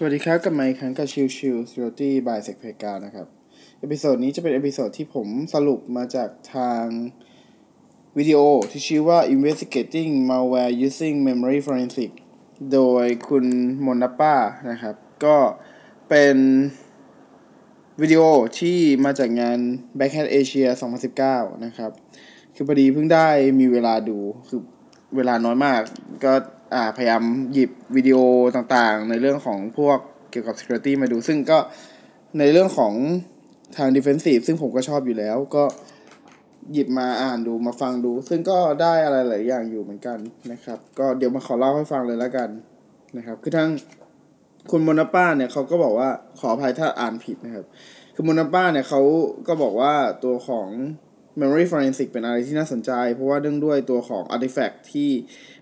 สวัสดีครับกับไมค์ครั้งกับชิวชิว Security by s e c p e g a นะครับ episode นี้จะเป็น episode ที่ผมสรุปมาจากทางวิดีโอที่ชื่อว่า Investigating Malware Using Memory Forensic โดยคุณ Monnappa นะครับ ก็เป็นวิดีโอที่มาจากงาน Black Hat Asia 2019 นะครับ คือพอดีเพิ่งได้มีเวลาดู คือเวลาน้อยมาก ก็ พยายามหยิบวิดีโอต่างๆ ในเรื่องของพวกเกี่ยวกับ security มาดู ซึ่งก็ในเรื่องของทาง defensive ซึ่งผมก็ชอบอยู่แล้วก็หยิบมาอ่านดูมาฟังดู ซึ่งก็ได้อะไรหลายอย่างอยู่เหมือนกันนะครับ ก็เดี๋ยวมาขอเล่าให้ฟังเลยแล้วกันนะครับ คือทั้งคุณมนป้าเนี่ยเขาก็บอกว่าขออภัยถ้าอ่านผิดนะครับ คือมนป้าเนี่ยเขาก็บอกว่าตัวของ Memory Forensic เป็นอะไรที่น่าสนใจ เพราะว่าเนื่องด้วยตัวของ Artifact ที่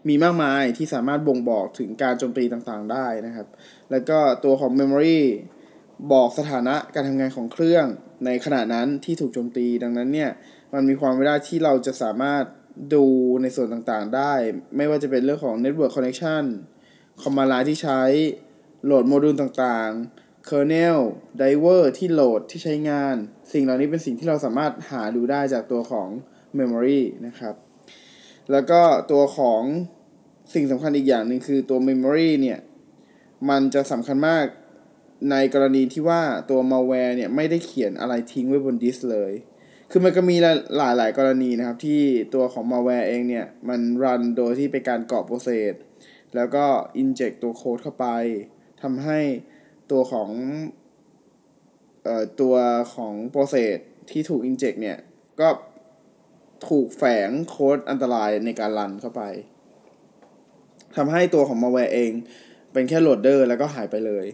มีมากมายที่สามารถบ่งบอกถึงการโจมตีต่างๆได้นะครับ แล้วก็ตัวของ Memory บอกสถานะการทำงานของเครื่องในขณะนั้นที่ถูกโจมตี ดังนั้นเนี่ยมันมีความไม่ได้ที่เราจะสามารถดูในส่วนต่างๆได้ ไม่ว่าจะเป็นเรื่องของ Network Connection Command Line ที่ใช้โหลดโมดูลต่างๆ Kernel Driver ที่โหลดที่ใช้งาน สิ่งเหล่านี้เป็นสิ่งที่เราสามารถหาดูได้จากตัวของ Memory นะครับ แล้วก็ตัวของสิ่งสำคัญอีกอย่างหนึ่งคือตัว Memory เนี่ย มันจะสำคัญมากในกรณีที่ว่าตัว malware เนี่ย ไม่ได้เขียนอะไรทิ้งไว้บนดิสเลย คือมันก็มีหลายหลายกรณีนะครับ ที่ตัวของ malware เองเนี่ย มันรันโดยที่ไปการเกรอบโปรเซสแล้วก็ inject ตัวโค้ดเข้าไปทำให้ ตัวของเอ่อตัวของ process ที่ถูก inject เนี่ย ก็ถูกแฝงโค้ดอันตรายในการรันเข้าไปทำให้ตัวของ malware เองเป็นแค่ loader แล้วก็หายไปเลย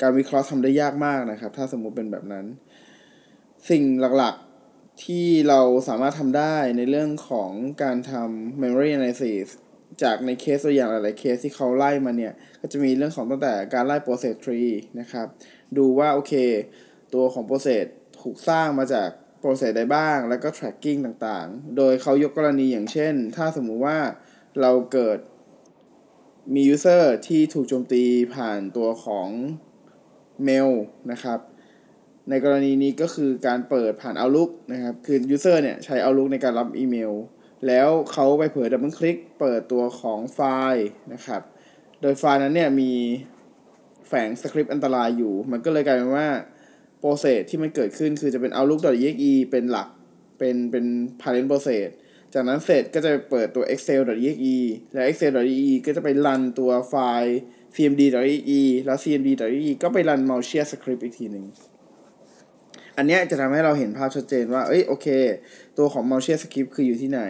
การวิเคราะห์ทำได้ยากมากนะครับ ถ้าสมมุติเป็นแบบนั้น สิ่งหลักๆที่เราสามารถทำได้ในเรื่องของการทำ memory analysis จากในเคสตัวอย่างหลาย ๆ เคสที่เขาไล่มาเนี่ย ก็จะมีเรื่องของตั้งแต่การไล่ process tree นะครับ ดูว่าโอเค ตัวของ process ถูกสร้างมาจาก process ใดบ้าง แล้วก็ tracking ต่าง ๆ โดยเขายกกรณีอย่างเช่น ถ้าสมมุติว่าเราเกิดมี user ที่ถูกโจมตีผ่านตัวของเมลนะครับ ในกรณีนี้ก็คือการเปิดผ่าน Outlook นะครับ คือ user เนี่ยใช้ Outlook ในการรับอีเมล แล้วเขาไปเผลอ double click เปิดตัวของไฟล์นะครับ โดยไฟล์นั้นเนี่ยมีแฝงสคริปต์อันตรายอยู่ มันก็เลยกลายเป็นว่า process ที่มันเกิดขึ้นคือจะเป็น outlook.exe เป็นหลัก เป็นเป็น parent process จากนั้นเสร็จก็จะเปิดตัว excel.exe และ excel.exe ก็จะไปรันตัวไฟล์ cmd.exe แล้ว cmd.exe ก็ไปรัน malicious script อีกทีหนึ่ง อันนี้จะทำให้เราเห็นภาพชัดเจนว่า เอ้ยโอเค ตัวของ m a l t i s c r i p t คืออยู่ที่ไหน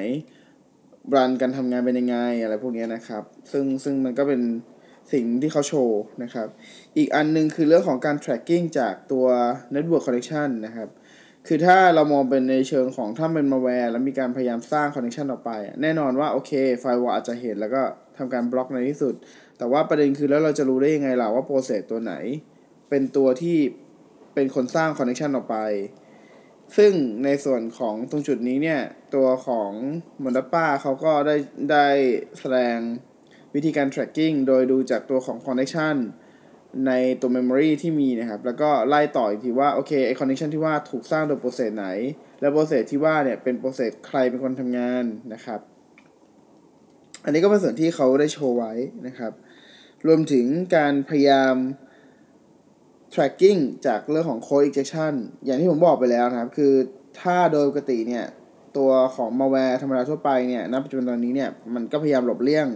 รันการทำงานเป็นยังไงอะไรพวกนี้นะครับ ซึ่งซึ่งมันก็เป็นสิ่งที่เขาโชว์นะครับ อีกอันนึงคือเรื่องของการ tracking จากตัว network connection นะครับ คือถ้าเรามองเป็นในเชิงของถ้าเป็นมาแวร์แล้วมีการพยายามสร้าง connection ออกไป แน่นอนว่าโอเค firewall อาจจะเห็นแล้วก็ทำการบล็อกในที่สุด แต่ว่าประเด็นคือแล้วเราจะรู้ได้ยังไงล่ะว่า process ตัวไหน เป็นตัวที่ เป็นคนสร้าง connection ออกไป ซึ่งในส่วนของตรงจุดนี้เนี่ย ตัวของ Monnappa เขาก็ได้ได้แสดงวิธีการ tracking โดยดูจากตัวของ connection ในตัว memory ที่มีนะครับ แล้วก็ไล่ต่ออีกทีว่า โอเคไอ้ connection ที่ว่าถูกสร้างโดย process ไหน และ process ที่ว่าเนี่ย เป็น process ใครเป็นคนทำงานนะครับ อันนี้ก็เป็นส่วนที่เขาได้โชว์ไว้นะครับ รวมถึงการพยายาม tracking จากเรื่องของ code injection อย่างที่ผมบอกไปแล้วนะครับ คือถ้าโดยปกติเนี่ยตัวของ malware ธรรมดาทั่วไปเนี่ยณปัจจุบันตอนนี้เนี่ยมันก็พยายามหลบเลี่ยง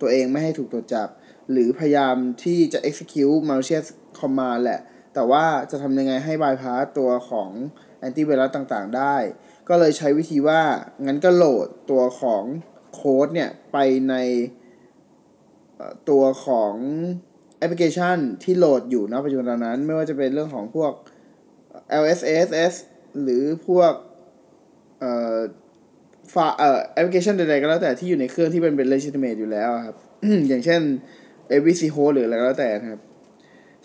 ตัวเองไม่ให้ถูกตรวจจับ หรือพยายามที่จะ execute malicious command แหละ แต่ว่าจะทำยังไงให้ bypass ตัวของ antivirus ต่างๆ ได้ ก็เลยใช้วิธีว่า งั้นก็โหลดตัวของโค้ดเนี่ยไปในตัวของ แอปพลิเคชันที่โหลดอยู่นะปัจจุบันนั้น ไม่ว่าจะเป็นเรื่องของพวก LSASS หรือพวกเอ่อฝาเอ่อแอปพลิเคชันใดๆก็แล้วแต่ที่อยู่ในเครื่องที่เป็นเป็น legitimate อยู่แล้วครับ อย่างเช่น svchost หรืออะไรก็แล้วแต่นะครับ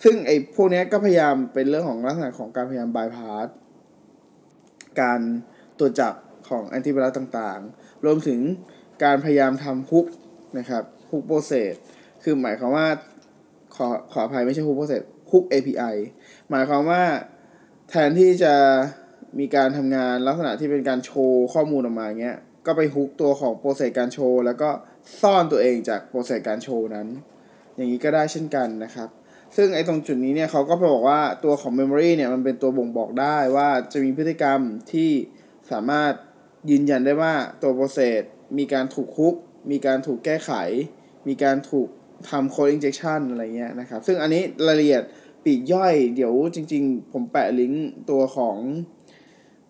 ซึ่งไอ้พวกนี้ก็พยายามเป็นเรื่องของลักษณะของการพยายาม bypass การตรวจจับของแอนติไวรัสต่างๆ รวมถึงการพยายามทำ hook นะครับ hook process คือหมายความว่า ขอขออภัยไม่ใช่ hook process hook API หมายความว่าแทนที่จะมีการทำงานลักษณะที่เป็นการโชว์ข้อมูลออกมาเงี้ย ก็ไป hook ตัวของ process การโชว์ แล้วก็ซ่อนตัวเองจาก process การโชว์นั้น อย่างนี้ก็ได้เช่นกันนะครับ ซึ่งไอ้ตรงจุดนี้เนี่ยเขาก็บอกว่าตัวของ Memory เนี่ยมันเป็นตัวบ่งบอกได้ว่าจะมีพฤติกรรมที่สามารถยืนยันได้ว่าตัวโปรเซสมีการถูกคุก มีการถูกแก้ไข มีการถูก ทำ code injection อะไรเงี้ยนะครับ ซึ่งอันนี้รายละเอียดปีกย่อย เดี๋ยวจริง ๆ ผมแปะลิงก์ตัวของ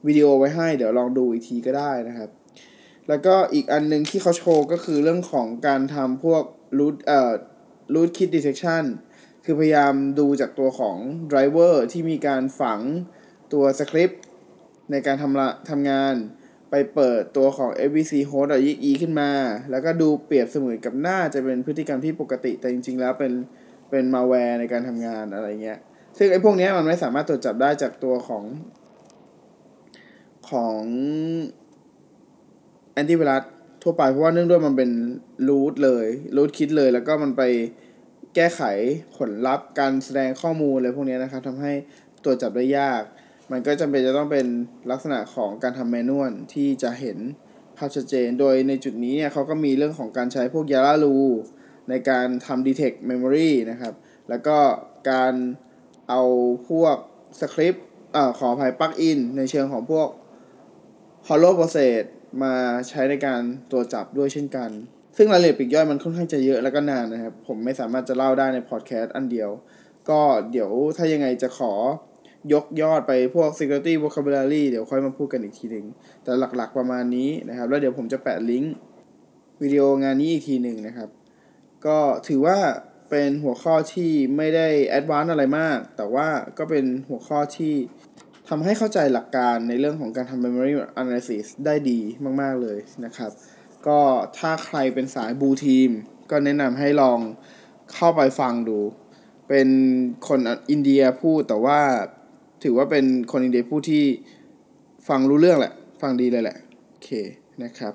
วิดีโอไว้ให้ เดี๋ยวลองดูอีกทีก็ได้นะครับ แล้วก็อีกอันหนึงที่เขาโชว์ก็คือเรื่องของการทำพวก root เอ่อ root kit detection คือพยายามดูจากตัวของ driver ที่มีการฝังตัวสคริปต์ในการทำละทำงาน ไปเปิดตัวของ svchost.exe ขึ้นมา แล้วก็ดูเปรียบเสมือนกับหน้าจะเป็นพฤติกรรมที่ปกติ แต่จริง ๆ แล้วเป็นเป็นมัลแวร์ในการทำงานอะไรเงี้ย ซึ่งไอ้พวกนี้มันไม่สามารถตรวจจับได้จากตัวของ ของแอนตี้ไวรัสทั่วไปเพราะว่าเนื่องด้วยมันเป็น root เลยรูทคิดเลย แล้วก็มันไปแก้ไขผลลัพธ์การแสดงข้อมูลอะไรพวกนี้นะครับทำให้ตรวจจับได้ยาก มันก็จำเป็นจะต้องเป็นลักษณะของการทำแมนนวลที่จะเห็นภาพชัดเจน โดยในจุดนี้เนี่ยเขาก็มีเรื่องของการใช้พวกยาลารูในการทำ detect memory นะครับ แล้วก็การเอาพวกสคริปต์อ่าขออภัยปลั๊กอินในเชิงของพวก hollow process มาใช้ในการตรวจจับด้วยเช่นกัน ซึ่งรายละเอียดปีกย่อยมันค่อนข้างจะเยอะแล้วก็นานนะครับ ผมไม่สามารถจะเล่าได้ในพอดแคสต์อันเดียว ก็เดี๋ยวถ้ายังไงจะขอ ยกยอดไปพวก security vocabulary เดี๋ยวค่อยมาพูดกันอีกทีหนึ่งแต่หลักๆประมาณนี้นะครับ แล้วเดี๋ยวผมจะแปะลิงก์วิดีโองานนี้อีกทีหนึ่งนะครับ ก็ถือว่าเป็นหัวข้อที่ไม่ได้ advance อะไรมาก แต่ว่าก็เป็นหัวข้อที่ทำให้เข้าใจหลักการในเรื่องของการทำ memory analysis ได้ดีมาก ๆ เลยนะครับ ก็ถ้าใครเป็นสายบูทีม ก็แนะนำให้ลองเข้าไปฟังดู เป็นคนอินเดียพูดแต่ว่า ถือว่าเป็นคนอินเดียพูดที่ฟังรู้เรื่องแหละ ฟังดีเลยแหละ โอเคนะครับ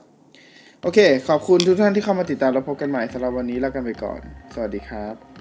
โอเค ขอบคุณทุกท่านที่เข้ามาติดตามแล้วพบกันใหม่สำหรับวันนี้แล้วกันไปก่อน สวัสดีครับ